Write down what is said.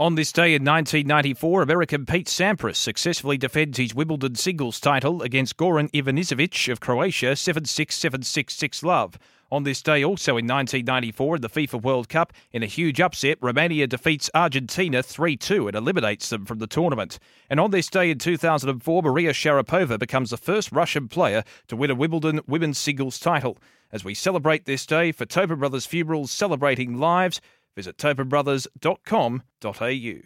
On this day in 1994, American Pete Sampras successfully defends his Wimbledon singles title against Goran Ivanisevic of Croatia 7 6 7 6 6 love. On this day, also in 1994, in the FIFA World Cup, in a huge upset, Romania defeats Argentina 3 2 and eliminates them from the tournament. And on this day in 2004, Maria Sharapova becomes the first Russian player to win a Wimbledon women's singles title. As we celebrate this day for Tobin Brothers Funerals Celebrating Lives, Visit tobinbrothers.com.au.